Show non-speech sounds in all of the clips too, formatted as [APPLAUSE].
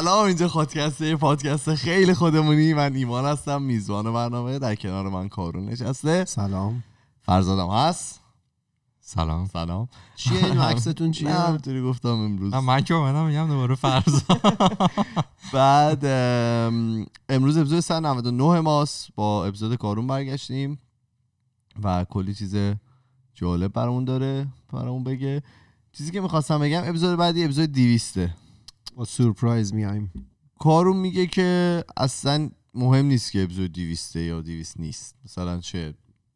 سلام اینجا خودکسته پادکست خیلی خودمونی. من ایمان هستم میزبان برنامه در کنار من کارون نشسته. سلام. فرزادم هست. سلام سلام. چیه این [LAUGHS] عکستون نه چیه همینطوری گفتم امروز. من که اومدم میگم دوباره فرض [LAUGHS] بعد ام، امروز اپیزود 199 ماست. با اپیزود کارون برگشتیم و کلی چیز جالب برامون داره برامون بگه. چیزی که می‌خواستم بگم اپیزود بعدی اپیزود 200 با سورپرایز میایم. کارون میگه که اصلا مهم نیست که اپیزود 200 یا 200 نیست. مثلا چه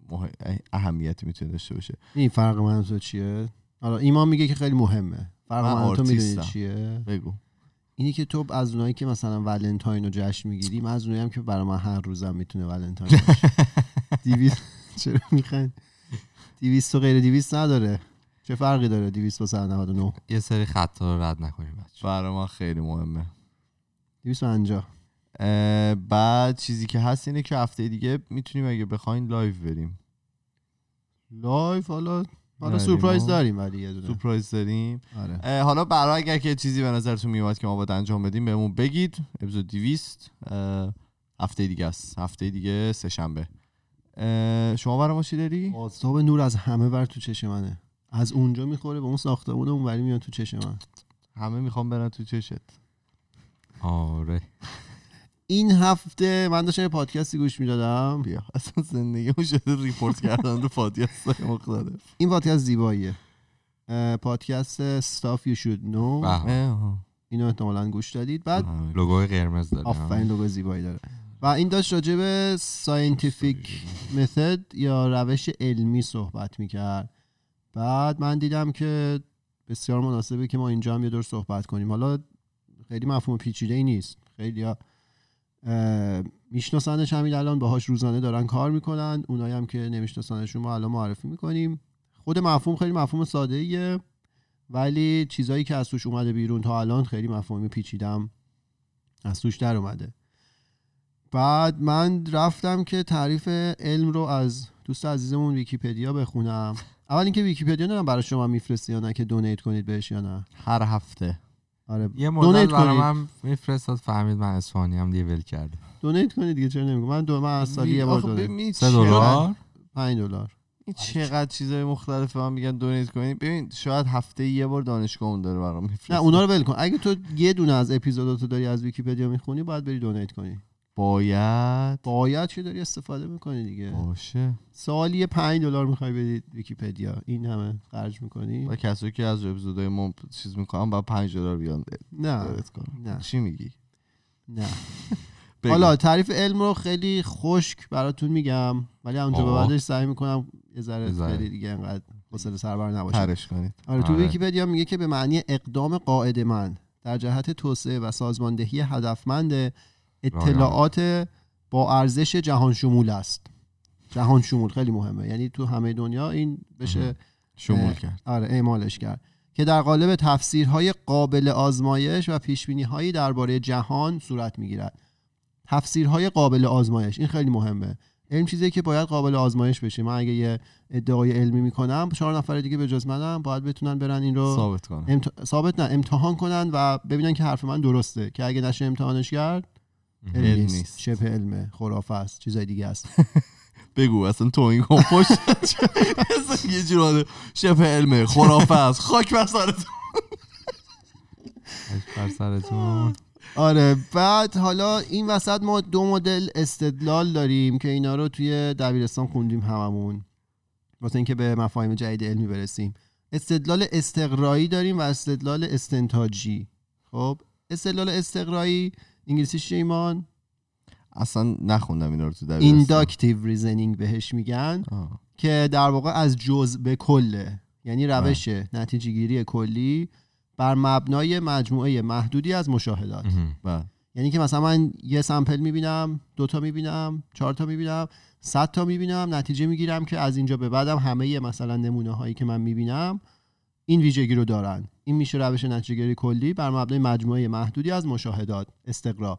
مهم... اهمیتی می‌تونه داشته باشه. این فرق من تو چیه؟ حالا ایمان میگه که خیلی مهمه. فرق من من تو می‌دونی. چیه؟ بگو. اینی که تو از اونایی که مثلا ولنتاین رو جشن می‌گیری من از اونایی هم که برای من هر روزم می‌تونه ولنتاین باشه. [LAUGHS] دیویست چرا میخندی دیویست و غیر دیویست نداره. چه فرقی داره دیویست با 199 یه سری خطا رو رد نکنیم بچه برای من خیلی مهمه. 250 اه، بعد چیزی که هست اینه که هفته دیگه می‌تونیم اگه بخواین live بریم. live حالا حالا سورپرایز ما- داریم ولی یه دونه. سورپرایز داریم. آره. حالا برای اگر که چیزی به نظرتون میومد که ما باید انجام بدیم بهمون بگید. اپیزود 200 اه، هفته دیگه است. هفته دیگه سه شنبه شما برای ما چی داری؟ آفتاب نور از همه بر تو چش منه. از اونجا می‌خوره به اون ساختمون اونوری میاد تو چش من. همه می‌خوام برن تو چشت. آره. این هفته من داشتم یه پادکستی گوش می‌دادم. بیا اصلا زندگیمون شده ریپورت کردن رو پادکست های مختلف. این پادکست زیباییه. پادکست Stuff You Should Know. به. اه، اینو احتمالا گوش دادید. بعد آه. لوگوی قرمز داره. آفرین لوگو زیبایی داره. و این داشت راجع به scientific method یا روش علمی صحبت می‌کرد. بعد من دیدم که بسیار مناسبه که ما اینجا هم یه دور صحبت کنیم. حالا خیلی مفهوم پیچیده ای نیست. خیلی ها میشناسنش همین الان باهاش روزانه دارن کار می‌کنن. اونایی هم که نمیشناسنشون ما الان معرفی می‌کنیم. خود مفهوم خیلی مفهوم ساده ایه ولی چیزایی که از توش اومده بیرون تا الان خیلی مفهومی پیچیدم از توش در اومده. بعد من رفتم که تعریف علم رو از دوست عزیزمون ویکیپدیا بخونم. اول اینکه ویکیپدیا نمی‌دونم برای شما میفرسته یا نه که دونیت کنید بهش یا نه. هر هفته. آره. یه مدل برای کنید. من میفرستاد فهمید من اسفانی هم دیگه ول کرده. دونیت کنید دیگه چرا نمیگم؟ من دو من از سالی یه بار دونیت. ببین سه چقدر- دلار 5 دلار. این چقدر چیزای مختلف من میگن دونیت کنید. ببین شاید هفته یه بار دانشگاهمون داره برام میفرسته. نه اونا رو ول کن. اگه تو یه دونه از اپیزوداتو داری از ویکیپدیا می‌خونی باید بری دونیت کنی. باید. باید که داری استفاده می‌کنی دیگه؟ باشه. سالی 5 دلار می‌خوای بدید ویکیپدیا. این همه خرج می‌کنی؟ و کسایی که از اپیزودهای ما چیز می‌کنن با 5 دلار بیان. نه. نه. چی میگی؟ نه. [LAUGHS] [LAUGHS] حالا تعریف علم رو خیلی خشک براتون میگم ولی اونجا به. بعدش سعی می‌کنم یه ذره. خیلی دیگه انقدر حوصله سربر نباشه. ترش کنید. آره تو آره. ویکیپدیا میگه که به معنی اقدام قاعدمند در جهت توسعه و سازماندهی هدفمند اطلاعات با ارزش جهان شمول است. جهان شمول خیلی مهمه. یعنی تو همه دنیا این بشه شمول کرد. آره اعمالش کرد. که در قالب تفسیرهای قابل آزمایش و پیشبینیهایی درباره جهان صورت می‌گیرد. تفسیرهای قابل آزمایش این خیلی مهمه. علم چیزی که باید قابل آزمایش بشه. من اگه یه ادعای علمی می‌کنم چهار نفر دیگه به جز منم باید بتونن برن این رو ثابت کنم امت... ثابت نه امتحان کنن و ببینن که حرف من درسته. که اگه نشه امتحانش کرد علم نیست. شبه علمه خرافه است. چیزای دیگه است. [LAUGHS] بگو اصلا تو این [LAUGHS] اصلا یه جور آده شبه علمه خرافه است. خاک بر سرتون. بر سرتون. آره بعد حالا این وسط ما دو مدل استدلال داریم که اینا رو توی دبیرستان خوندیم هممون. واسه اینکه به مفاهیم جدید علمی برسیم. استدلال استقرایی داریم و استدلال استنتاجی. خب استدلال استقرایی انگلیسیش چیه ایمان اصلا نخوندم اینا رو تو دبیرستان. inductive reasoning بهش میگن آه. که در واقع از جزء به کله. یعنی روش نتیجه گیری کلی بر مبنای مجموعه محدودی از مشاهدات. بله. یعنی که مثلا من یه سمپل می‌بینم دوتا می‌بینم چهار تا می‌بینم صد تا می‌بینم نتیجه می‌گیرم که از اینجا به بعدم همه مثلا نمونه هایی که من می‌بینم این ویژگی رو دارن. این میشه روش نتیجه گیری کلی بر مبنای مجموعه محدودی از مشاهدات. استقرا.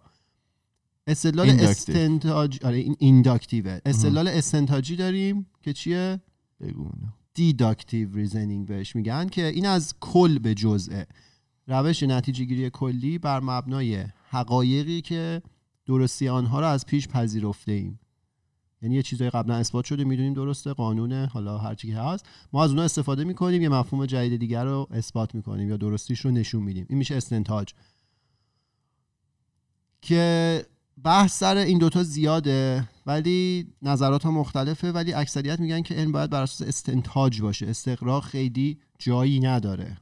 استدلال. استنتاج آره این اینداکتیوه استدلال استنتاجی داریم که چیه؟ بگو. deductive reasoning بهش میگن که این از کل به جزءه. روش نتیجه گیری کلی بر مبنای حقایقی که درستی آنها را از پیش پذیرفته ایم. یعنی یه چیزای قبلا اثبات شده می‌دونیم درسته قانونه حالا هر چی که هست. ما از اونها استفاده می‌کنیم یه مفهوم جدید دیگر رو اثبات می‌کنیم یا درستیش رو نشون میدیم. این میشه استنتاج. که بحث سر این دوتا زیاده ولی نظرات ها مختلفه ولی اکثریت میگن که علم باید بر اساس استنتاج باشه. استقرا خیلی جایی نداره.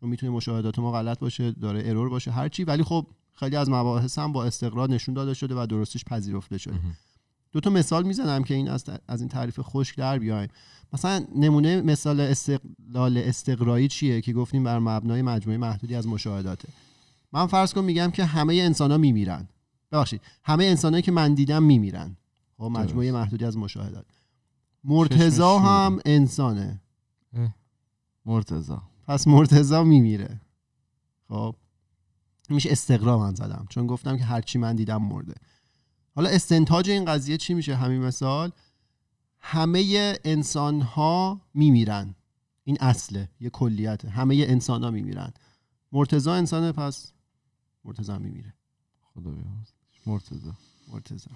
چون می‌تونه مشاهدات ما غلط باشه داره ارور باشه هرچی ولی خب خیلی از مباحث هم با استقرا نشون داده شده و درستش پذیرفته شده. دو تا مثال می‌زنم که این از, از این تعریف خشک در بیایم. مثلا نمونه مثال استقلال استقرایی چیه که گفتیم بر مبنای مجموعه محدودی از مشاهداته. من فرض کنم میگم که همه انسان ها میمیرن. ببخشید. همه انسانهایی که من دیدم میمیرن. خب مجموعه محدودی از مشاهدات. مرتزا هم انسانه. مرتضی پس مرتزا میمیره. خب. میشه استقرا من زدم. چون گفتم که هرچی من دیدم مرده. حالا استنتاج این قضیه چی میشه؟ همین مثال. همه انسان ها میمیرن. این اصله یه کلیته. همه انسان ها میمیرن. مرتزا انسانه پس مرتزا میمیره. خدا. مرتضی. مرتزا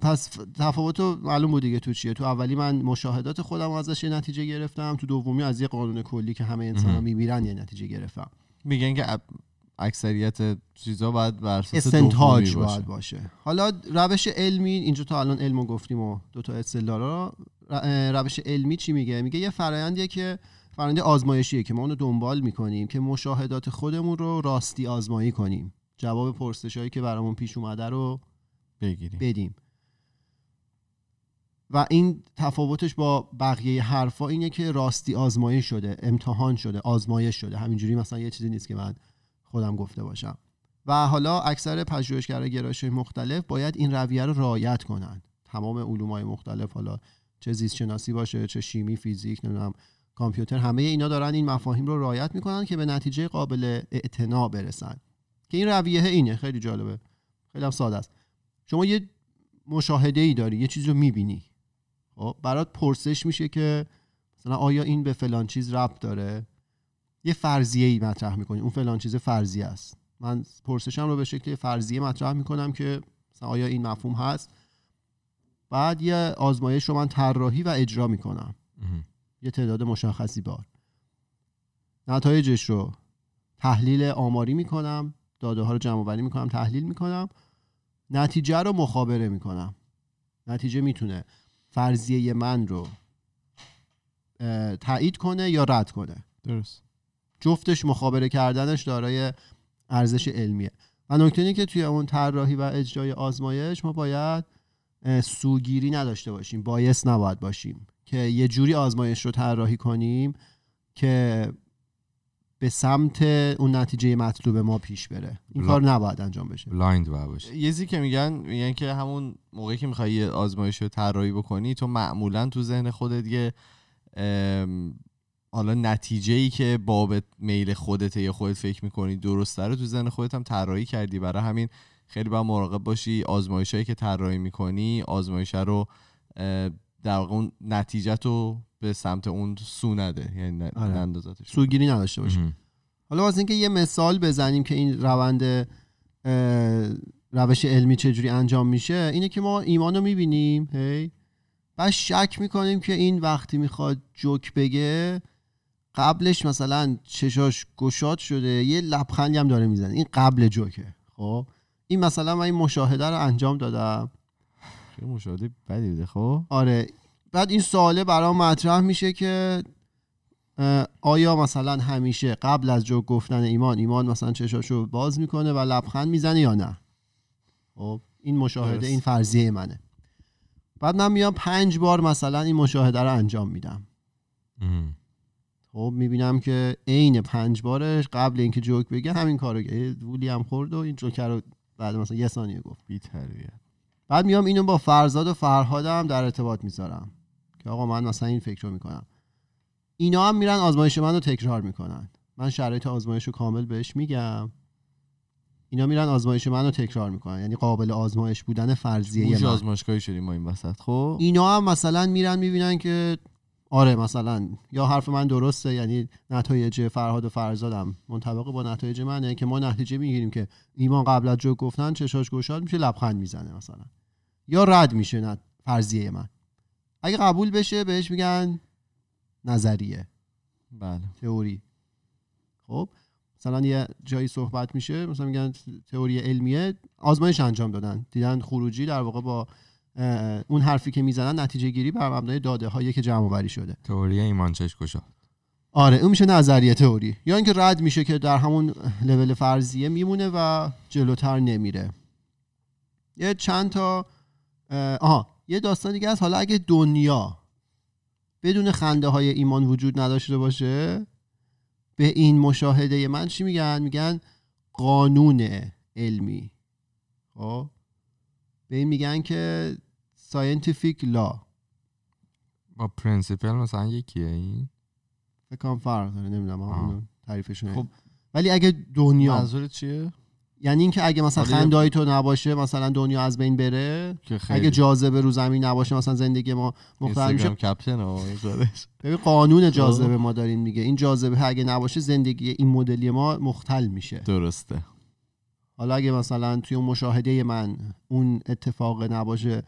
پس تفاوت رو معلوم بود دیگه تو چیه؟ تو اولی من مشاهدات خودم ازش یه نتیجه گرفتم. تو دومی از یه قانون کلی که همه انسان ها. میمیرن یه نتیجه گرفتم. میگن که اکثریت چیزا باید بر اساس استنتاج باید باشه. حالا روش علمی اینجا تا الان علمو گفتیم و دو تا اصطلاح رو روش علمی چی میگه؟ میگه یه فرایندیه که فرآیند آزمایشیه که ما اونو دنبال می‌کنیم که مشاهدات خودمون رو راستی آزمایی کنیم. جواب پرسش هایی که برامون پیش اومده رو بگیریم. بدیم. و این تفاوتش با بقیه حرفا اینه که راستی آزمایی شده امتحان شده آزمایش شده. همینجوری مثلا یه چیزی نیست که من خودم گفته باشم. و حالا اکثر پژوهشگرای گرایش مختلف باید این رویه رو رعایت کنن تمام علومای مختلف حالا چه زیست شناسی باشه چه شیمی فیزیک نمی‌دونم کامپیوتر همه اینا دارن این مفاهیم رو رعایت می‌کنن که به نتیجه قابل اعتنا برسن. که این رویه اینه. خیلی جالبه. خیلی هم ساده است. شما یه مشاهده ای داری یه چیزی رو می‌بینی. خب برات پرسش میشه که مثلا آیا این به فلان چیز ربط داره؟ یه فرضیه ای مطرح می‌کنی. اون فلان چیز فرضیه است. من پرسشم رو به شکل فرضیه مطرح می‌کنم که مثلا آیا این مفهوم هست؟ بعد یه آزمایش رو من طراحی و اجرا می‌کنم. یه تعداد مشخصی بار. نتایجش رو تحلیل آماری می‌کنم داده ها رو جمع آوری می‌کنم تحلیل می‌کنم. نتیجه رو مخابره می‌کنم. نتیجه می‌تونه فرضیه من رو تایید کنه یا رد کنه. درست. جفتش مخابره کردنش دارای ارزش علمیه. و نکته اینه که توی اون طراحی و اجرای آزمایش ما باید سوگیری نداشته باشیم بایس نباید باشیم که یه جوری آزمایش رو طراحی کنیم که به سمت اون نتیجه مطلوب ما پیش بره. این کار نباید انجام بشه. blind باید باشه. یه چیزی که میگن میگن که همون موقعی که می‌خوای یه آزمایش رو طراحی بکنی تو معمولا تو ذهن خودت یه حالا نتیجه ای که باب میل خودته یا خودت فکر می‌کنی درسته رو تو ذهن خودت هم طراحی کردی. برای همین خیلی باید مراقب باشی آزمایش هایی که طراحی می‌کنی. آزمایش رو در واقع اون نتیجه تو به سمت اون سو نده. یعنی آره. نندازتش. سوگیری نداشته باشیم مهم. حالا واسه اینکه یه مثال بزنیم که این روند روش علمی چجوری انجام میشه اینه که ما ایمان رو می‌بینیم هی؟ بعد شک می‌کنیم که این وقتی می‌خواد جوک بگه قبلش مثلا چشاش گشاد شده یه لبخندی هم داره می‌زنه. این قبل جوکه. خب؟ این مثلا من این مشاهده رو انجام دادم. خیلی مشاهده بدی بوده خب؟ آره. بعد این سواله برام مطرح میشه که آیا مثلا همیشه قبل از جو گفتن ایمان ایمان مثلا چشاشو باز می‌کنه و لبخند می‌زنه یا نه؟ خب؟ این مشاهده درست. این فرضیه منه. بعد من میام پنج بار مثلا این مشاهده رو انجام میدم. خب می‌بینم که عین پنج بارش قبل اینکه جوک بگه همین کارو وولی هم خورد و این جوکر رو بعد مثلا یه ثانیه گفت. بی تربیت. بعد میام اینو با فرزاد و فرهادم در ارتباط می‌ذارم که آقا من مثلا این فکر رو می‌کنم. اینا هم میرن آزمایش من رو تکرار می‌کنن. من شرایط آزمایش رو کامل بهش میگم. اینا میرن آزمایش من رو تکرار می‌کنن. یعنی قابل آزمایش بودن فرضیه من. آزمایشگاهی شدیم ما این وسط خب؟ اینا هم مثلا میرن می‌بینن که آره مثلا. یا حرف من درسته یعنی نتایج فرهاد و فرزادم منطبق با نتایج منه که ما نتیجه می‌گیریم که ایمان قبل از جو گفتن چشاش گشاد میشه لبخند می‌زنه مثلا. یا رد میشه نه فرضیه من. اگه قبول بشه بهش میگن نظریه. بله. تئوری. خب مثلا یه جایی صحبت میشه مثلا میگن تئوری علمیه آزمایش انجام دادن. دیدن خروجی در واقع با اون حرفی که می‌زنن نتیجه گیری بر مبنای داده هایی که جمع آوری شده. تئوری ایمان چش گشاد آره اون میشه نظریه تئوری. یا اینکه رد میشه که در همون لول فرضیه میمونه و جلوتر نمیره. یه چند تا آها یه داستان دیگه هست. حالا اگه دنیا بدون خنده های ایمان وجود نداشته باشه به این مشاهده من چی میگن؟ میگن قانون علمی. خب؟ به این میگن که scientific law. با principle مثلا یکیه این؟ فکر کنم فرق داره نمی‌دونم تعریفشون خب، ولی اگه دنیا منظور چیه؟ یعنی اینکه اگه مثلا خندهای تو نباشه مثلا دنیا از بین بره که خیلی. اگه جاذبه رو زمین نباشه مثلا زندگی ما مختل میشه. caption. ببین قانون جاذبه ما داریم میگه. این جاذبه اگه نباشه زندگی این مدلی ما مختل میشه. درسته. حالا اگه مثلا توی اون مشاهده من اون اتفاق نباشه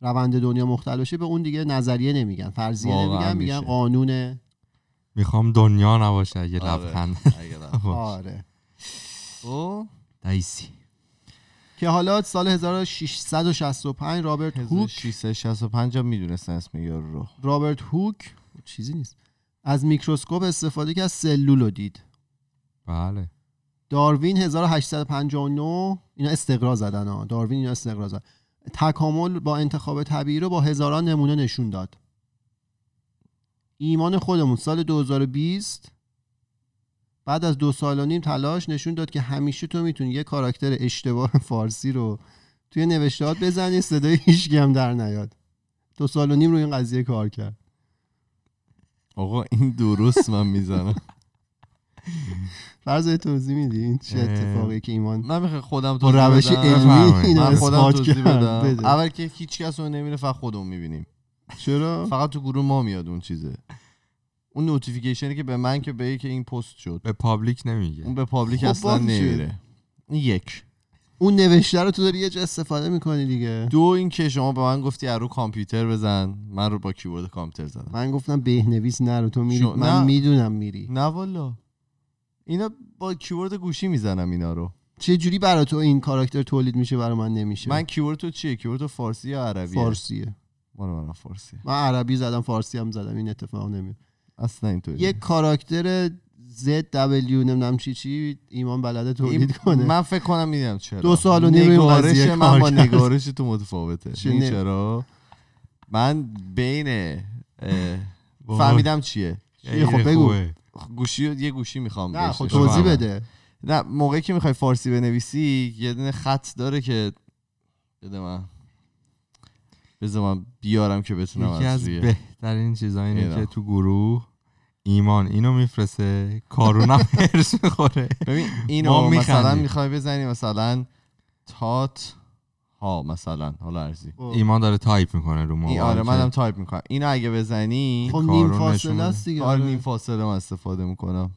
روند دنیا مختل بشه به اون دیگه نظریه نمیگن فرضیه نمیگن میگن. قانون می‌خوام دنیا نباشه اگه آره. لبخند. باشه. [LAUGHS] آره. خب، دیسی که حالا سال 1665 رابرت هوک 1665 هم می‌دونستن اسم یارو رو. رابرت هوک چیزی نیست. از میکروسکوپ استفاده که از سلول رو دید. بله. داروین 1859 اینا استقرا زدن ها. داروین اینا استقرا زد. تکامل با انتخاب طبیعی رو با هزاران نمونه نشون داد. ایمان خودمون سال 2020 بعد از دو سال و نیم تلاش نشون داد که همیشه تو می‌تونی یه کاراکتر اشتباه فارسی رو توی نوشتهات بزنی صدای هیچ هم در نیاد. دو سال و نیم روی این قضیه کار کرد. آقا این درست من می‌زنم. [LAUGHS] فرض توضیح میدی این چه. اتفاقی که ایمان من می‌خوام خودم توضیح روش. علمی من خودم توضیح. بدم. اول که هیچ کس اون نمیره فقط خودمون می‌بینیم. چرا؟ فقط تو گروه ما میاد اون چیزه. اون notification ی که به من که به که این پست شد. به public نمیگه. اون به public خب اصلا. نمیره. این یک. اون نوشته رو تو داری یه جا استفاده می‌کنی دیگه. دو اینکه شما به من گفتی رو کامپیوتر بزن. من رو با کیبورد کامپیوتر زدم. من گفتم بهنویس نرو تو میری. شو- من نه. می‌دونم میری. نه والا. اینا با کیبورد گوشی می‌زنم اینا رو. چه جوری برای تو این کاراکتر تولید میشه برای من نمیشه؟ من کیبورد تو چیه؟ کیبورد تو فارسی یا عربیه؟ فارسیه. مال من فارسی من عربی زدم فارسی هم زدم این اتفاق نمیاد اصلا اینطوری یه کاراکتر ZW نمی‌دونم چی چی ایمان بلده تولید کنه. من فکر کنم می‌دونم چرا. دو سال و نیم نگارش من با. نگارش تو متفاوته؟ چرا؟ من بین. فهمیدم چیه. چیه؟ خب بگو. گوشی یه گوشی می‌خوام نه خب توضیح. بده نه موقعی که می‌خوای فارسی بنویسی یه دونه خط داره که بده من بذار من بیارم که بتونم یکی از بهترین چیزا اینه. که تو گروه ایمان اینو میفرسه کارونم [LAUGHS] هرس می‌خوره ببین اینو مثلا. می‌خوای بزنی مثلا تات ها مثلا حالا ارزی خب. ایمان داره تایپ می‌کنه رو موبایل آره منم تایپ می‌کنم اینو اگه بزنی خب کارو نیم نشون فاصله. است دیگه آره آره. نیم فاصله من استفاده می‌کنم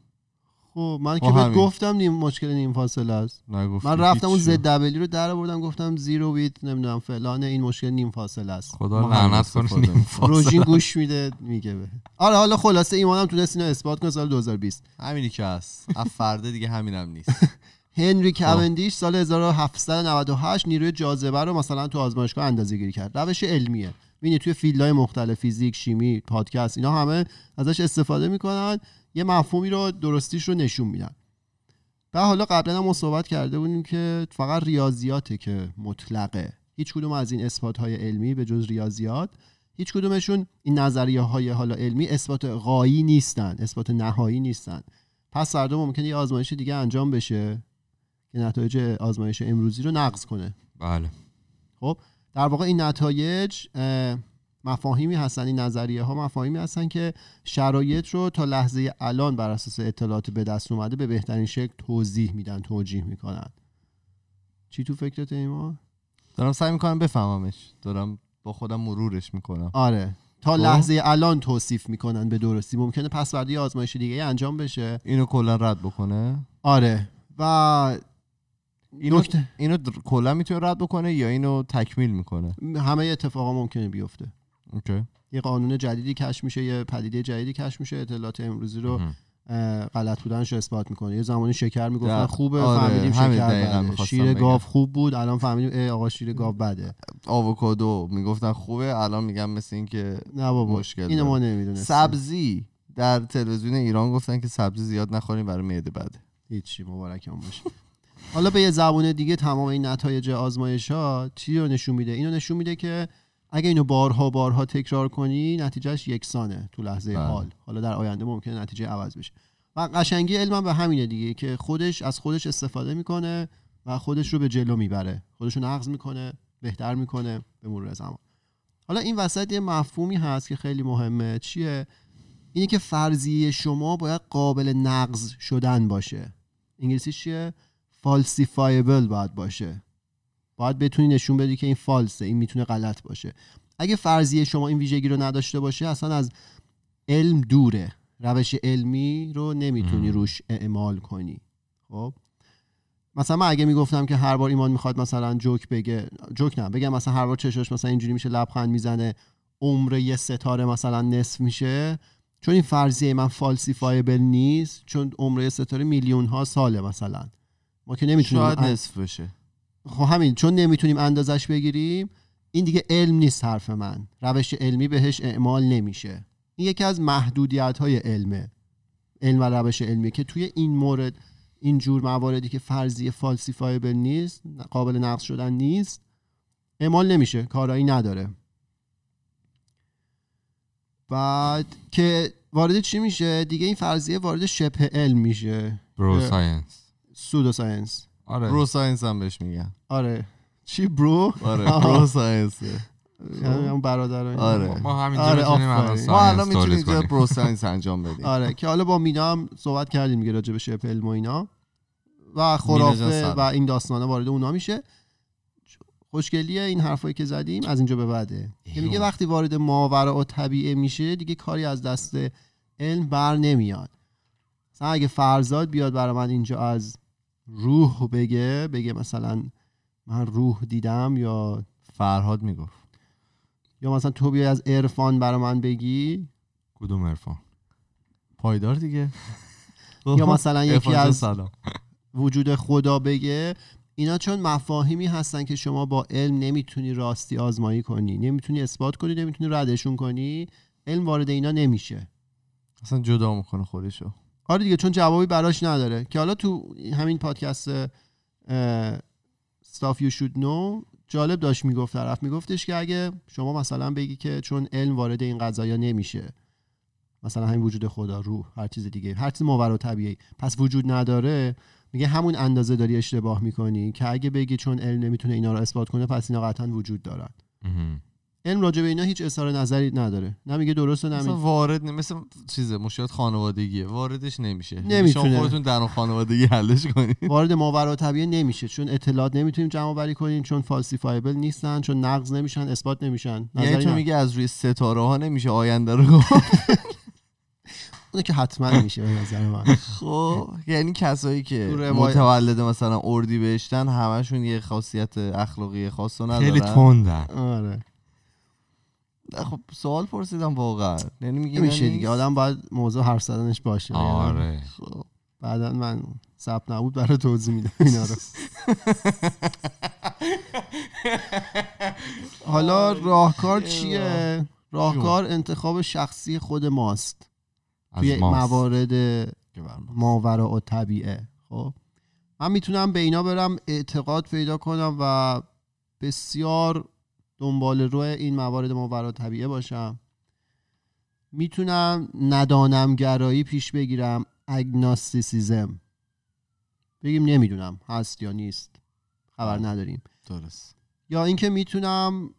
خب من که بهت. گفتم نیم مشکل نیم فاصله است من رفتم اون زد دبلی رو در آوردم گفتم زیرو بیت نمی‌دونم فلان این مشکل نیم فاصله است خدا لعنت کنه نیم. فاصله. روژین گوش میده میگه به آره حالا خلاصه ایمانم تونست اینو اثبات کنه سال 2020 همینی که هست از فردا دیگه همینم نیست [LAUGHS] هنری کوندیش سال 1798 نیروی جاذبه رو مثلا تو آزمایشگاه اندازه گیری کرد. روش علمیه. ببینید توی field های مختلف فیزیک شیمی پادکست اینا همه ازش استفاده می‌کنن. یه مفهومی رو درستیش رو نشون میدن. و حالا قبلا هم صحبت کرده بودیم که فقط ریاضیاته که مطلقه. هیچ کدوم از این اثبات های علمی به جز ریاضیات هیچ کدومشون این نظریه های حالا علمی اثبات غایی نیستن اثبات نهایی نیستن. پس فردا ممکنه یه آزمایش دیگه انجام بشه. که نتایج آزمایش امروزی رو نقض کنه. بله. در واقع این نتایج اه، مفاهیمی هستن این نظریه ها مفاهیمی هستن که شرایط رو تا لحظه الان بر اساس اطلاعات به دست اومده به بهترین شکل توضیح میدن توجیه می‌کنن. چی تو فکرت ایمان؟ دارم سعی می‌کنم بفهممش. دارم با خودم مرورش می‌کنم. آره. تا خب. لحظه الان توصیف می‌کنن به درستی. ممکنه پس فردا یه آزمایش دیگه انجام بشه. اینو کلا رد بکنه؟ آره. و اینو نکته. اینو در- کلا می‌تونه رد بکنه یا اینو تکمیل می‌کنه؟ همه اتفاقا ممکنه بیفته. اوکی. یه قانون جدیدی کشف میشه یه پدیده جدیدی کشف میشه اطلاعات امروزی رو غلط بودنش رو اثبات می‌کنه. یه زمانی شکر می‌گفتن خوبه آره، فهمیدیم شکر بده. شیر. گاو خوب بود الان فهمیدیم ای آقا شیر گاو بده. آووکادو می‌گفتن خوبه الان میگن مثل این که نه بابا مشکل اینو. ما نمی‌دونستیم. سبزی در تلویزیون ایران گفتن که سبزی زیاد نخوریم برای معده بده. هیچی مبارک هم باشه. حالا به یه زبون دیگه تمام این نتایج آزمایش ها چی رو نشون میده؟ اینو نشون میده که اگه اینو بارها بارها تکرار کنی نتیجهش یکسانه تو لحظه بله. حال. حالا در آینده ممکنه نتیجه عوض بشه. و قشنگی علم به همینه دیگه که خودش از خودش استفاده می‌کنه و خودش رو به جلو می‌بره. خودش رو نقض می‌کنه بهتر می‌کنه به مرور زمان. حالا این وسط یه مفهومی هست که خیلی مهمه. چیه؟ اینی که فرضیه شما باید قابل نقض شدن باشه. انگلیسیش چیه؟ فالسیفایبل باید باشه. باید بتونی نشون بدی که این فالسه این می‌تونه غلط باشه. اگه فرضیه شما این ویژگی رو نداشته باشه اصلا از علم دوره. روش علمی رو نمی‌تونی. روش اعمال کنی. خب؟ مثلا من اگه می‌گفتم که هر بار ایمان می‌خواد مثلا جوک بگه جوک نه بگم مثلا هر بار چشاش مثلا اینجوری میشه لبخند می‌زنه عمر یه ستاره مثلا نصف میشه چون این فرضیه من فالسیفایبل نیست چون عمر یه ستاره میلیون ها ساله مثلا. ما که نمی‌تونیم شاید نصف بشه. خب همین چون نمی‌تونیم اندازش بگیریم این دیگه علم نیست حرف من. روش علمی بهش اعمال نمیشه. این یکی از محدودیت های علمه. علم و روش علمیه که توی این مورد این جور مواردی که فرضیه falsifiable نیست قابل نقض شدن نیست اعمال نمیشه کارایی نداره. بعد که وارد چی میشه؟ دیگه این فرضیه وارد شبه علم میشه. bro. science pseudo science آره. bro science هم بهش میگن. آره. چی bro آره. bro science اون برادر آره. ما همینجا آره، می‌تونیم. ما الان می‌تونیم اینجا bro science انجام [LAUGHS] بدیم. آره. که حالا با مینا هم صحبت کردیم دیگه راجع به علم و اینا. و خرافه. و این داستانه وارد اونا میشه. خوشگلیه این حرفایی که زدیم از اینجا به بعده. که میگه. وقتی وارد ماورا و طبیعه میشه دیگه کاری از دست علم بر نمیاد. مثلا اگه فرزاد بیاد برای من اینجا از روح بگه بگه مثلا من روح دیدم یا فرهاد می‌گفت. یا مثلا تو بیای از عرفان برای من بگی. کدوم عرفان؟ پایدار دیگه. [LAUGHS] یا مثلا [LAUGHS] یکی از سلام. وجود خدا بگه. اینا چون مفاهیمی هستن که شما با علم نمی‌تونی راستی آزمایی کنی نمی‌تونی اثبات کنی نمی‌تونی ردشون کنی علم وارد اینا نمیشه. اصلا جدا می‌کنه خودشو. آره دیگه چون جوابی براش نداره که حالا تو همین پادکست stuff you should know جالب داشت می‌گفت طرف میگفتش که اگه شما مثلا بگی که چون علم وارد این قضايا نمیشه مثلا همین وجود خدا روح هر چیز دیگه هر چیز ماورا طبیعی پس وجود نداره میگه همون اندازه داری اشتباه می‌کنی که اگه بگی چون علم نمی‌تونه اینا رو اثبات کنه پس اینا قطعا وجود دارن. علم راجع به اینا هیچ اظهار نظری نداره. نه میگه درسته نه مثلا وارد نه مثل چیزه مشکلات خانوادگیه. واردش نمیشه. یعنی نمی‌تونه. شما خودتون در خانوادگی حلش کنید. [LAUGHS] وارد ماورا طبیعه نمیشه. چون اطلاعات نمی‌تونیم جمع بری کنیم چون فالسیفایبل نیستن چون نقض نمیشن اثبات نمیشن. یعنی نظری تو. میگه از روی ستاره ها نمیشه آینده رو گفت. [LAUGHS] اونه که حتما میشه به نظر من. [LAUGHS] خب یعنی کسایی که متولد مثلا اردی بهشتن همشون یه خاصیت اخلاقی خاص رو خیلی ندارن. تندن. آره. خب سوال پرسیدم واقعا. یعنی میگه نمیشه دیگه. آدم باید موضوع حرف زدنش باشه. آره. خب. بعدا من ثبت نبود برای توضیح میدم اینا رو. [LAUGHS] حالا راهکار چیه؟ راهکار انتخاب شخصی خود ماست. از توی. موارد. ماورا و طبیعه. خب. من می‌تونم به اینا برم اعتقاد پیدا کنم و بسیار دنبال روی این موارد ماورا طبیعه باشم. می‌تونم ندانم گرایی پیش بگیرم اگناستیسیزم. بگیم نمی‌دونم هست یا نیست. خبر نداریم. درست. یا اینکه می‌تونم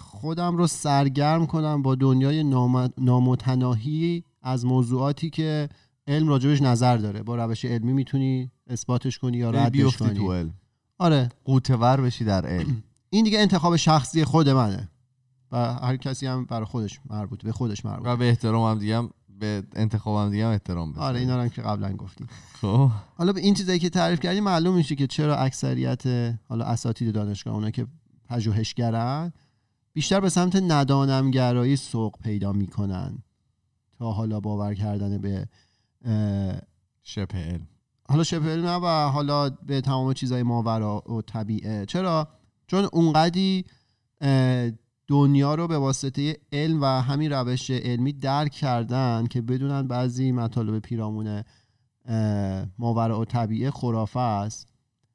خودم رو سرگرم کنم با دنیای نام- نامتناهی از موضوعاتی که علم راجبش نظر داره. با روش علمی می‌تونی اثباتش کنی یا ردش بیفتی تو کنی. علم. آره. قوتور بشی در علم. این دیگه انتخاب شخصی خود منه. و هر کسی هم برای خودش مربوط به خودش مربوط. و به احترام هم دیگه هم به انتخاب هم دیگه هم احترام بذاریم آره اینا هم که قبلا گفتیم. خب. حالا به این چیزایی که تعریف کردی معلوم میشه که چرا اکثریت حالا اساتید دانشگاه اونا که پژوهشگرن بیشتر به سمت ندانمگرایی سوق پیدا می‌کنن تا حالا باور کردن به شبه علم. حالا شبه علم نه و حالا به تمام چیزای ماورا و طبیعه. چرا؟ چون اونقدی دنیا رو به واسطه علم و همین روش علمی درک کردن که بدونن بعضی مطالب پیرامون ماورا و طبیعه خرافه است.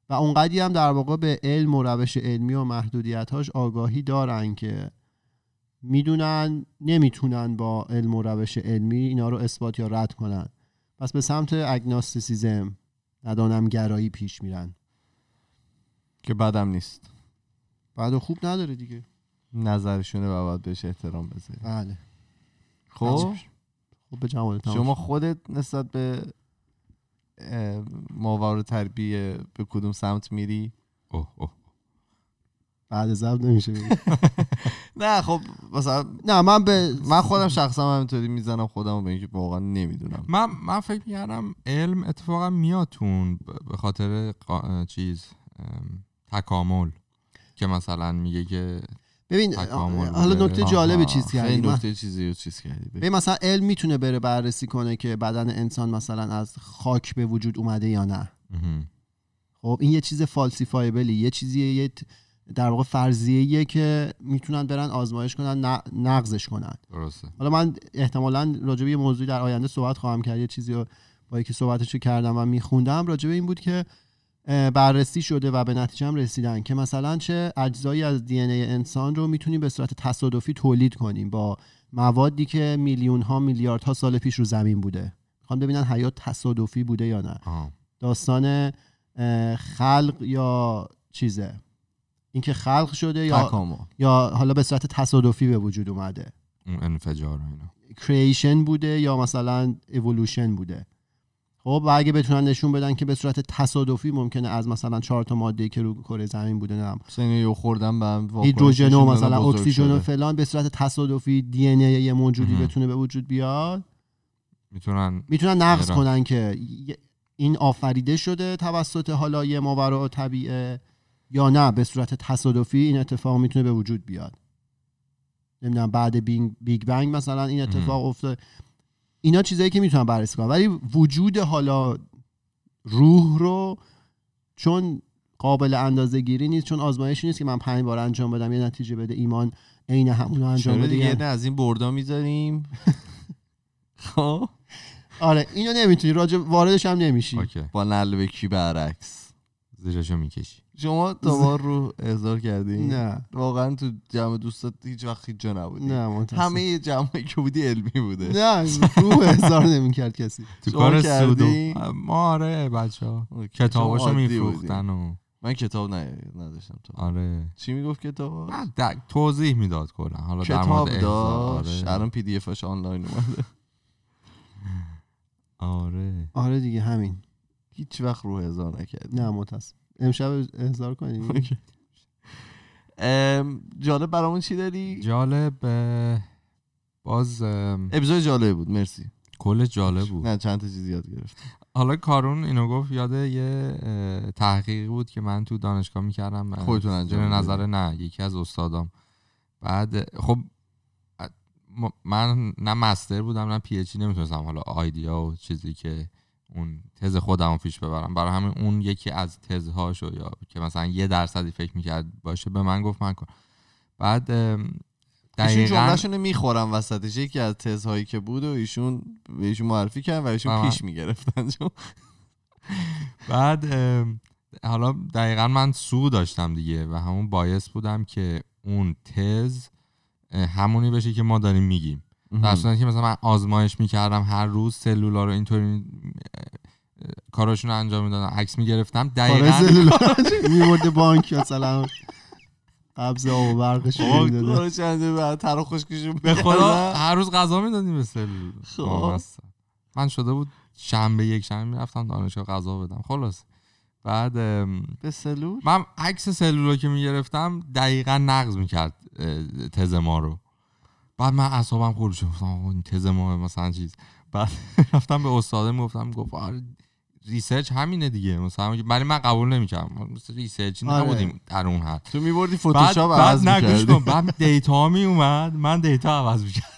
و اونقدی هم در واقع به علم و روش علمی و محدودیتاش آگاهی دارن که می‌دونن نمی‌تونن با علم و روش علمی اینا رو اثبات یا رد کنن. پس به سمت اگناستیسیزم ندانم گرایی پیش میرن. که بدم نیست. بعد خوب نداره دیگه. نظرشونه و باید بهش احترام بذاری. بله. خب؟ خب به شما. خودت نسبت به اه، ماورا تربیه به کدوم سمت میری؟ اوه اوه. بعد ضبط نمیشه. [LAUGHS] نه خب مثلا نه من به من خودم شخصا همینطوری می‌زنم خودم به اینکه واقعا نمی‌دونم. من من فکر می‌کردم علم اتفاقا میاد تون ب- به خاطر چیز ام، تکامل. که مثلا میگه که ببین حالا. نکته جالب چیز کردی نکته چیزی چیز کردی. ببین مثلا علم می‌تونه بره بررسی کنه که بدن انسان مثلا از خاک به وجود اومده یا نه. خب این یه چیز فالسیفایبلی یه چیزیه یه در واقع فرضیه که می‌تونن برن آزمایش کنن نقضش کنن درسته حالا من احتمالا راجع به یه موضوعی در آینده صحبت خواهم کرد یه چیزی رو با یکی صحبتش کردم و میخوندم راجع به این بود که بررسی شده و به نتیجه هم رسیدن که مثلا چه اجزایی از دی انسان رو می‌تونیم به صورت تصادفی تولید کنیم با موادی که میلیون ها میلیارد ها سال پیش رو زمین بوده. می‌خوان ببینن حیات تصادفی بوده یا نه. آها. داستان خلق یا چیزه. اینکه خلق شده یا تکامل. یا حالا به صورت تصادفی به وجود اومده. اون انفجار اینا. کریشن بوده یا مثلا اِوولوشن بوده. خب و اگه بتونن نشون بدن که به صورت تصادفی ممکنه از مثلا چهار تا ماده که رو کره زمین بوده اینو یه خوردن به هیدروژن و مثلا اکسیژن و. فلان به صورت تصادفی DNA ی موجودی. بتونه به وجود بیاد می‌تونن می‌تونن نقض ایران. کنن که این آفریده شده توسط حالا یه ماورا طبیعه یا نه به صورت تصادفی این اتفاق می‌تونه به وجود بیاد نمی‌دونم بعد بیگ, بیگ بنگ مثلا این اتفاق افتاد اینا چیزایی که می‌تونن بررسی کنن ولی وجود حالا روح رو چون قابل اندازه گیری نیست چون آزمایشی نیست که من پنج بار انجام بدم یه نتیجه بده ایمان عین همون رو انجام بده. دیگه؟ یه- نه از این بردا می‌ذاریم. خب [LAUGHS] آره اینو نمی‌تونی راجع واردش هم نمیشی. با نلبه کی برعکس؟ زیرشو می‌کشی. شما تا [LAUGHS] بار رو احضار کردی؟ نه. واقعا تو جمع دوستات هیچ وقت هیچ جا نبودی. نه منتظر. همه جمعی که بودی علمی بوده. نه روح هزار نمی‌کرد کسی. تو کار؟ سودو ما آره بچه ها. کتاباشو میفروختن و. من کتاب نه نداشتم تو. آره. چی می‌گفت کتاب نه توضیح می‌داد کلا. حالا در کتاب مورد احضار، داشت. آره. الان پی دی افش آنلاین اومده. [LAUGHS] آره. آره دیگه همین. هیچ وقت رو هزار نکردی. نه متاسف امشب احضار کنیم [LAUGHS] جالب برامون چی داری؟ جالب باز اپیزود جالب بود مرسی. کل جالب بود. نه چند تا چیز یاد گرفت. حالا کارون اینو گفت یاد یه تحقیقی بود که من تو دانشگاه می‌کردم خودتون انجام؟ نظر نه یکی از استادام. بعد خب من نه مستر بودم نه پی اچ نمی‌تونستم حالا آیدیا و چیزی که اون تز خودم رو پیش ببرم. برای همین اون یکی از تزهاشو یا که مثلا یه درصدی فکر می‌کرد باشه به من گفت من کن. بعد دقیقا جملهشون می‌خورم وسطش. یکی از تزهایی که بود و ایشون به ایشون معرفی کردن و ایشون پیش می‌گرفتن. [LAUGHS] بعد حالا دقیقا من سو داشتم دیگه و همون باعث بودم که اون تز همونی بشه که ما داریم میگیم. در صورتی که مثلا من آزمایش می‌کردم هر روز سلولا رو اینطوری کاراشون رو انجام می‌دادم عکس می‌گرفتم دقیقا [LAUGHS] میبرده بانک مثلا قبض آب و برقش می‌داده. چند تر به خدا هر روز غذا می‌دادیم به سلول خب. من شده بود شنبه یک شنبه می‌رفتم دانشگاه غذا بدم. خلاص. بعد به سلول؟ من عکس سلول رو که می‌گرفتم دقیقا نقض می‌کرد تز ما رو. بعد من اعصابم خورد شد. گفتم این تز ما مثلا چیز. بعد [LAUGHS] رفتم به استاده می‌گفتم گفت آره research همینه دیگه. مثلا ولی من قبول نمی‌کردم. مثل research آره. نبودیم در اون حد. تو میبردی بعد فتوشاپ بعد عوض نه گوش می‌کردی. کن. بعد data می اومد. من data عوض می‌کردم.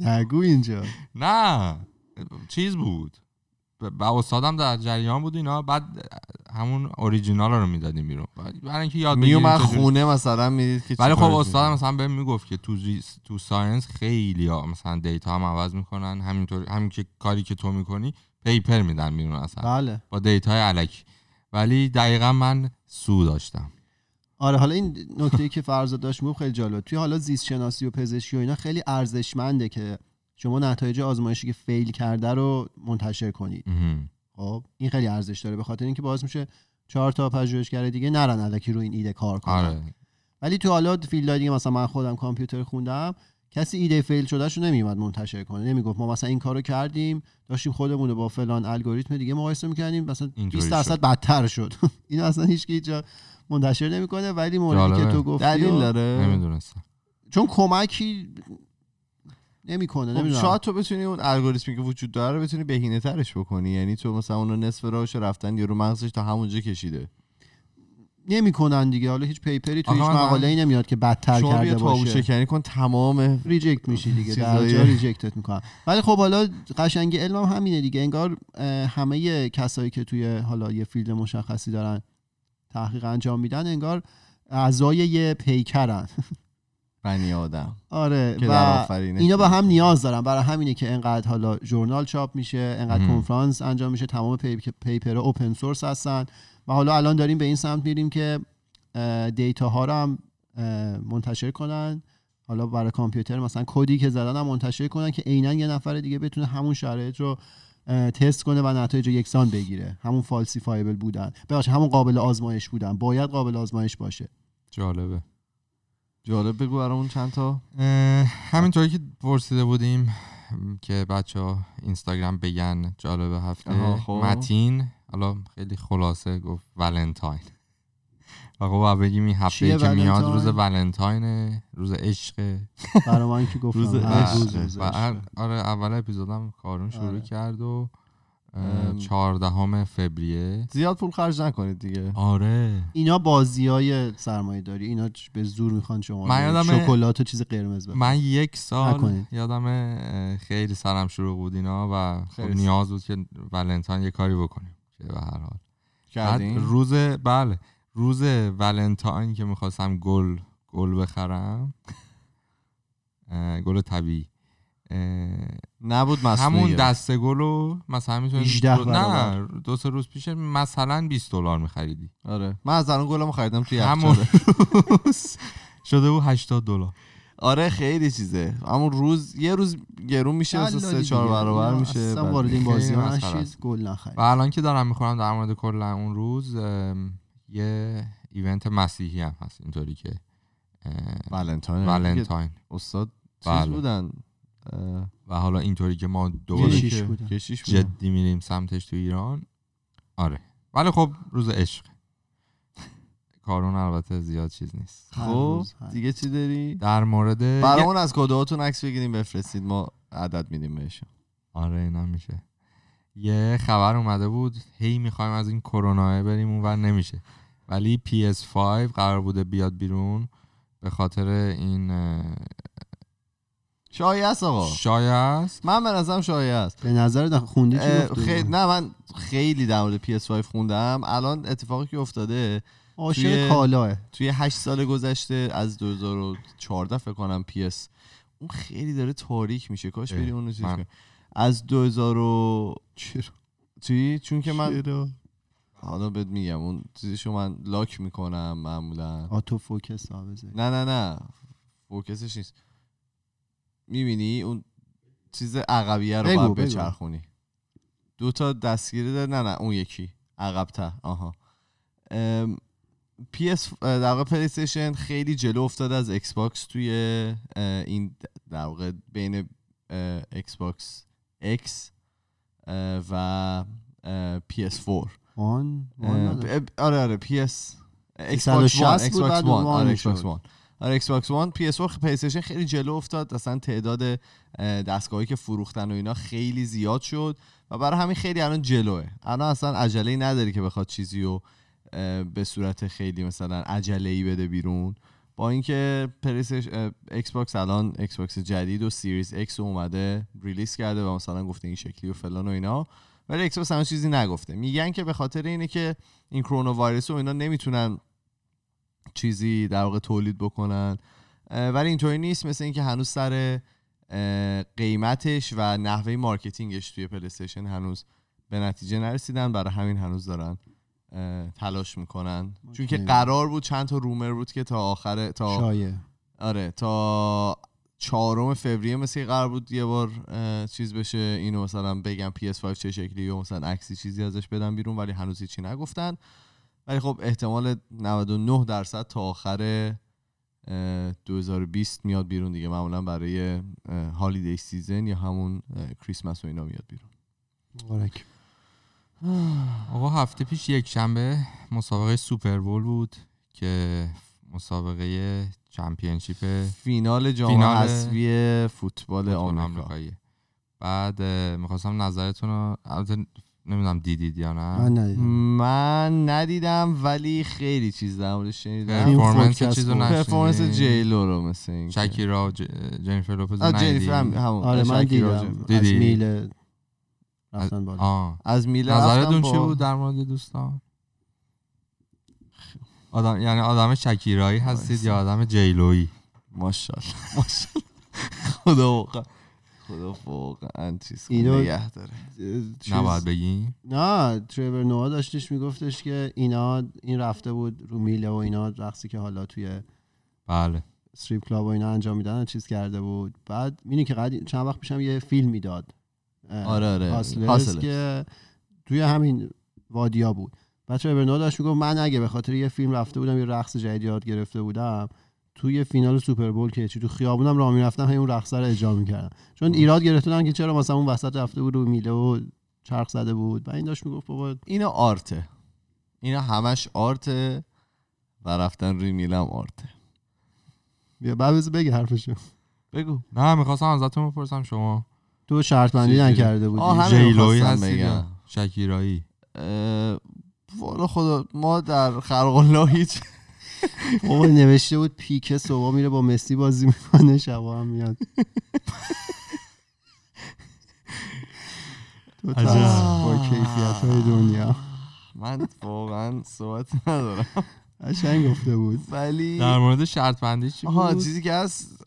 [LAUGHS] نگو اینجا. نه چیز بود. و استادم در جریان بود اینا. بعد همون اوریجینال رو می‌دادیم بیرون. برای اینکه یاد بگیریم میومد خونه مثلا می‌دید که ولی خب استادم می‌کنی. مثلا بهم می‌گفت که تو res- تو science خیلی ها مثلا data هم عوض می‌کنن. همینطور همین که کاری که تو می‌کنی paper میدن بیرون اصلا. بله. با data الکی. ولی دقیقا من سو داشتم. آره حالا این نکته که فرزاد داشت می‌گفت خیلی جالب توی حالا زیست شناسی و پزشکی و اینا خیلی ارزشمنده که شما نتایج آزمایشی که fail کرده رو منتشر کنید. خب این خیلی ارزش داره. به خاطر اینکه باعث میشه چهار تا پژوهشگر دیگه نرن الکی رو این ایده کار کنن. آره. ولی تو حالا field دیگه مثلا من خودم کامپیوتر خوندم کسی ایده فیل شدهش رو نمیومد منتشر کنه. نمی‌گفت ما مثلا این کارو کردیم داشتیم خودمون رو با فلان الگوریتم دیگه مقایسه می‌کردیم مثلا اینطوری 20 درصد. بدتر شد. [LAUGHS] این اصلا هیچ کی جا منتشر نمی‌کنه ولی موردی که. تو گفتی دلیل داره. نمی‌دونستم. چون کمکی نمی‌کنه خب نمی‌دونم. شاید تو بتونی اون الگوریتمی که وجود داره رو بتونی بهینه ترش بکنی. یعنی تو مثلا اونو نصف راهش رفتن یارو مغزش تا همونجا کشیده. نمی‌کنن دیگه. حالا هیچ paper ی تو هیچ مقاله ای نمیاد که بدتر شما کرده باشه. شکنی کن تمام reject میشی دیگه. در جا reject ت می‌کنن. ولی خب حالا قشنگی علم هم همینه دیگه. انگار همه کسایی که توی حالا یه field مشخصی دارن تحقیق انجام میدن انگار اعضای یه پیکرن. [LAUGHS] بنی آدم. آره که و در اینا به هم نیاز دارن. برای همینه که انقدر حالا ژورنال چاپ میشه انقدر. کنفرانس انجام میشه تمام paper open source هستن. و حالا الان داریم به این سمت میریم که data ها رو هم منتشر کنن. حالا برای کامپیوتر مثلا کدی که زدن هم منتشر کنن که عینا یه نفر دیگه بتونه همون شرایط رو تست کنه و نتایج یکسان بگیره. همون falsifiable بودن. ببخشید همون قابل آزمایش بودن. باید قابل آزمایش باشه. جالبه. جالب بگو برامون چند تا همینطوری که پرسیده بودیم که بچه ها اینستاگرام بگن جالب هفته خب. متین حالا خیلی خلاصه گفت ولنتاین و خب بگیم این هفته که میاد؟ روز ولنتاینه روز عشق برای من که گفتم روز عشق. آره اول اپیزودم کارون شروع آره. کرد و. چهاردهم فوریه. زیاد پول خرج نکنید دیگه. آره. اینا بازی های سرمایه داری اینا به زور می‌خوان شما من رو یادمه- شکلات و چیز قرمز بخرید من یک سال نکنید. یادم خیلی سرم شروع بود اینا و خب نیاز بود که ولنتاین یه کاری بکنیم که به هر حال. کردین؟ روز بله روز ولنتاین که می‌خواستم گل گل بخرم گل طبیعی. نبود مصنوعی همون دسته گل رو مثلا 18 می‌تونید نه. دو سه روز پیش مثلا 20 دلار میخریدی. آره. من از الان گلمو خریدم توی همون [LAUGHS] روز. شده بود 80 دلار. آره خیلی چیزه. همون روز یه روز گرون میشه واسه سه چهار. برابر میشه اصلا وارد این بازی نشید. گل نخرید. و الان که دارم می‌خورم در مورد کلا اون روز یه ایونت مسیحی هم هست اینطوری که ولنتاین ولنتاین. استاد چیز بله. بودن. و حالا اینطوری که ما دوباره جدی میریم سمتش تو ایران؟ آره. ولی خب روز عشق. کارون البته زیاد چیز نیست. خب دیگه چی داری؟ در مورد یه- برامون از کدوهاتون عکس بگیریم بفرستید ما عدد میدیم بهشون. آره اینا میشه. یه خبر اومده بود هی می‌خوایم از این کرونا بریم اونور نمیشه. ولی PS5 قرار بوده بیاد بیرون به خاطر این شایعه است آقا. شایع است؟ من به نظرم شایعه است. به نظر خوندی چی خیلی؟ نه من خیلی در مورد PS5 خوندم. الان اتفاقی که افتاده عاشق توی- کالاه توی هشت سال گذشته از 2014 فکر کنم PS اون خیلی داره تاریک میشه. کاش اه، بریم اونو چیز از 2000 و چی؟ چون که من چرا؟ حالا بهت میگم اون چیزشو من لاک می‌کنم معمولا. آتو فوکس. نه نه نه. فوکسش نیست. می‌بینی؟ اون چیز عقبیه رو باید. بچرخونی. دو تا دستگیری داره. نه نه اون یکی. عقبتر. آها. ام، PS در واقع پلی استیشن خیلی جلو افتاده از ایکس باکس توی این در واقع بین ایکس باکس X اه، و اه، PS4 One One نداره. آره آره PS 360 بود، بعد One. آره شد. X One. آره ایکس باکس One PS پلی خیلی جلو افتاد. اصلا تعداد اه، دستگاهایی که فروختن و اینا خیلی زیاد شد و برای همین خیلی الان جلوه. الان اصلا عجله نداری که بخواد چیزی رو به صورت خیلی مثلا عجله بده بیرون. با اینکه پلیستش ایکس باکس الان ایکس باکس جدید و Series X اومده release کرده و مثلا گفته این شکلی و فلان و اینا. ولی ایکس باکس چیزی نگفته. میگن که به خاطر اینه که این corona virus و اینا نمی‌تونن چیزی در واقع تولید بکنن. ولی اینطوری نیست مثل اینکه هنوز سر قیمتش و نحوه marketing ش توی پلی استیشن هنوز به نتیجه نرسیدن. برای همین هنوز دارن تلاش می‌کنن. چون که. قرار بود چند تا rumor بود که تا آخر تا شایع. آره تا چهارم فوریه مثل قرار بود یه بار چیز بشه. اینو مثلا بگم PS5 چه شکلی و مثلا عکسی چیزی ازش بدن بیرون ولی هنوز هیچی نگفتن. ولی خب احتمال 99 درصد تا آخر اه، 2020 میاد بیرون دیگه. معمولا برای holiday season یا همون کریسمس و اینا میاد بیرون. مبارک. [SIGHS] آقا هفته پیش یک شنبه مسابقه سوپر بول بود که مسابقه championship فینال جام حذفی فوتبال آمریکا. بعد می‌خواستم نظرتون رو البته نمی‌دونم دیدید یا نه. من ندیدم. من ندیدم ولی خیلی چیز در موردش شنیدم. پرفورمنس چیزو؟ پرفورمنس جیلو رو مثل این شکیرا و ج- جنیفر لوپز؟ جنیفر هم همون. آره من دیدم. از؟ میل رفتن بالا. آه. از میله نظرتون چی بود در مورد دوستان؟ آدم یعنی آدم شکیرایی هستید. یا آدم جیلویی ماشاءالله ماشاءالله. خدا واقعا خدا واقعا چیز اینو- نگه داره. چیز- نباید بگیم نه تریور نوها داشتش میگفتش که اینا این رفته بود رو میله و اینا رقصی که حالا توی بله. استریپ کلاب و اینا انجام میدن چیز کرده بود. بعد می‌دونی که قد... چند وقت پیشم یه فیلم می‌داد. آره، آره. که توی همین وادیا بود. بعد تریور نوها داشت می‌گفت من اگه به خاطر یه فیلم رفته بودم یه رقص جدید یاد گرفته بودم توی فینال سوپر بول که چی تو خیابونم راه می‌رفتم همین رقص رو اجرا می‌کردم. چون ایراد گرفته بودن که چرا مثلا اون وسط رفته بود رو میله و چرخ زده بود. و این داشت می‌گفت بابا اینا آرته. اینا همش آرته و رفتن روی میلم آرته. بیا بعد بگه حرفشو. بگو. نه می‌خواستم ازتون بپرسم شما. تو شرط بندی؟ نکرده بودی. بگم. یا شکیرایی. والا خدا ما در خلق الله هیچ بابا نوشته بود پیکه صبح میره با مسی بازی می‌کنه شبا هم میاد. تو با کیفیت های دنیا. من واقعا صحبت ندارم. قشنگ گفته بود. ولی در مورد شرط بندی چی آها بود؟ چیزی که هست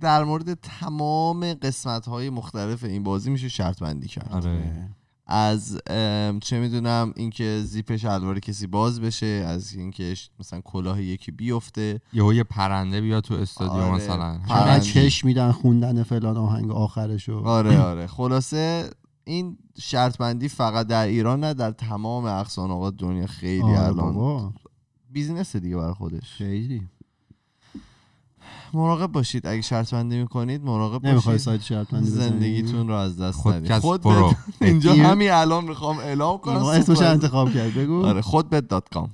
در مورد تمام قسمت های مختلف این بازی میشه شرط بندی کرد آره. از ام، چه می‌دونم اینکه زیپ شلوار کسی باز بشه از اینکه مثلا کلاه یکی بیفته. یهو یه پرنده بیا تو استادیوم آره. مثلا. پرنده. چش میدن خوندن فلان آهنگ آخرشو. آره آره. خلاصه این شرط بندی فقط در ایران نه در تمام اقصان اوقات دنیا خیلی آره الان بابا. بیزینس دیگه برای خودش. خیلی. مراقب باشید. اگه شرط بندی می‌کنید مراقب نمی‌خوای باشید. سایت شرط بندی زندگیتون رو از دست خود ندید خود برو. [LAUGHS] اینجا این- همین الان می‌خوام اعلام کنم. اسمش انتخاب کرد. بگو. آره خودبت دات کام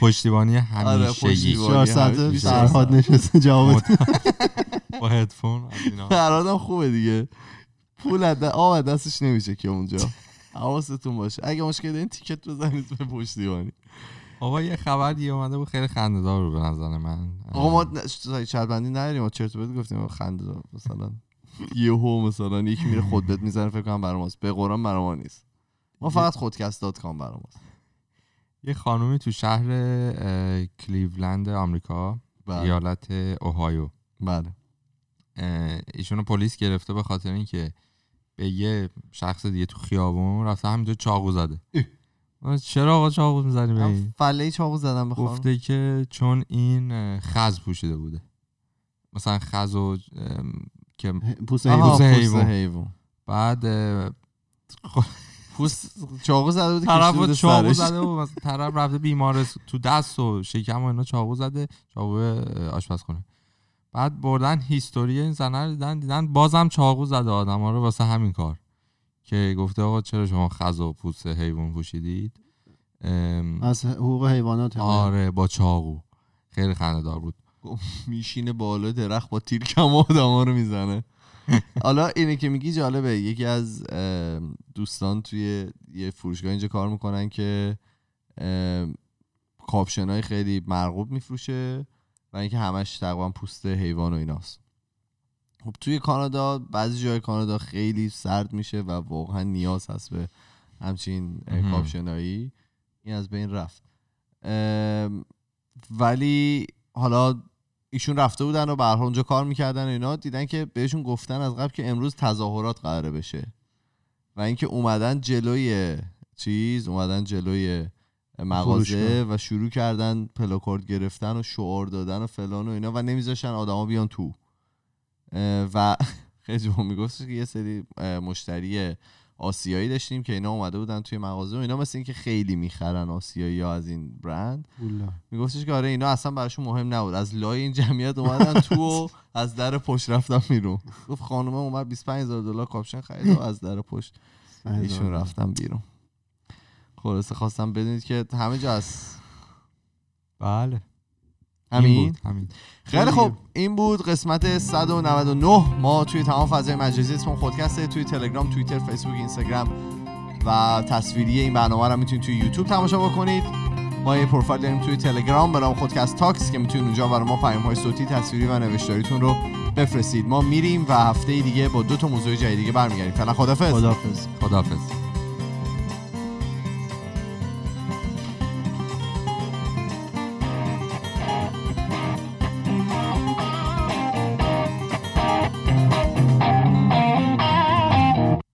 پشتیبانی آره، همیشگی. پشتیبانی. 400 همیشه. فرهاد نشسته جواب [LAUGHS] با هدفون از اینا. فرادم خوبه دیگه. پول آب دستش نمیشه که اونجا. حواستون باشه. اگه مشکل دارین تیکت بزنید به پشتیبانی. آقا یه خبر دیگه اومده بود خیلی خنده‌دار بود به نظر من. آقا ما شرط بندی نداریم. ما چرت و پرت گفتیم خنده دار. مثلا یهو مثلا یکی میره خودبت [LAUGHS] می‌زنه فکر کنم برای ماست. به قرآن برای ما نیست. ما فقط خودکست دات کام برای ماست. یه خانومی تو شهر کلیولند آمریکا بله. ایالت اوهایو. بله. ایشونو پلیس گرفته به خاطر اینکه به یه شخص دیگه تو خیابون رفته همینجا چاقو زده. چرا آقا چاقو می‌زنی به این؟ فله چاقو زدم بخوام. گفته که چون این خز پوشیده بوده. مثلا خز و که پوست حیوان. بعد پوست چاقو زده بود طرف بود چاقو. زده و مثلا طرف رفته بیمارستان تو دست و شکم و اینا چاقو زده چاقو اه، آشپزخونه بعد بردن هیستوری این زنه رو دیدن دیدن بازم چاقو زده آدم ها رو واسه همین کار. که گفته آقا چرا شما خز و پوست حیوان پوشیدید؟ از حقوق حیوانات. آره با چاقو. خیلی خنده دار بود. [LAUGHS] میشینه بالا درخت با تیر کم آدما رو می‌زنه. [LAUGHS] حالا اینه که میگی جالبه. یکی از دوستان توی یه فروشگاه اینجا کار می‌کنن که کاپشن های خیلی مرغوب میفروشه و اینکه همش تقریبا پوست حیوان و ایناست. خب توی کانادا بعضی جای کانادا خیلی سرد میشه و واقعا نیاز هست به همچین. کاپشنایی. این از بین رفت. ولی حالا ایشون رفته بودن و به اونجا کار می‌کردن و اینا. دیدن که بهشون گفتن از قبل که امروز تظاهرات قراره بشه. و اینکه اومدن جلوی چیز اومدن جلوی مغازه. و شروع کردن پلاکارد گرفتن و شعار دادن و فلان و اینا و نمیذاشتن آدما بیان تو. و [LAUGHS] خیلی می‌گفت که یه سری مشتری آسیایی داشتیم که اینا اومده بودن توی مغازه و اینا مثل اینکه خیلی می‌خرن آسیایی ها از این برند. میگفتش که آره اینا اصلا براشون مهم نبود. از لای این جمعیت اومدن تو و [LAUGHS] از در پشت رفتن بیرون. گفت خانومه اومد 25000 دلار کاپشن خرید و از در پشت ایشون رفتن بیرون. خلاصه خواستم بدونید که همه جا هست. بله. همین همین. خیلی خوب. این بود قسمت 199 ما توی تمام فضای مجازی اسم خودکسته توی تلگرام توییتر فیسبوک اینستاگرام و تصویری این برنامه رو می‌تونید توی یوتیوب تماشا بکنید. ما یه پروفایل داریم توی تلگرام به نام خودکست تاکس که می‌تونید اونجا برای ما پیام های صوتی تصویری و نوشتاریتون رو بفرستید. ما میریم و هفته دیگه با دو تا موضوع جدید دیگه برمیگردیم. فعلا خدافظ خداحافظ. خداحافظ.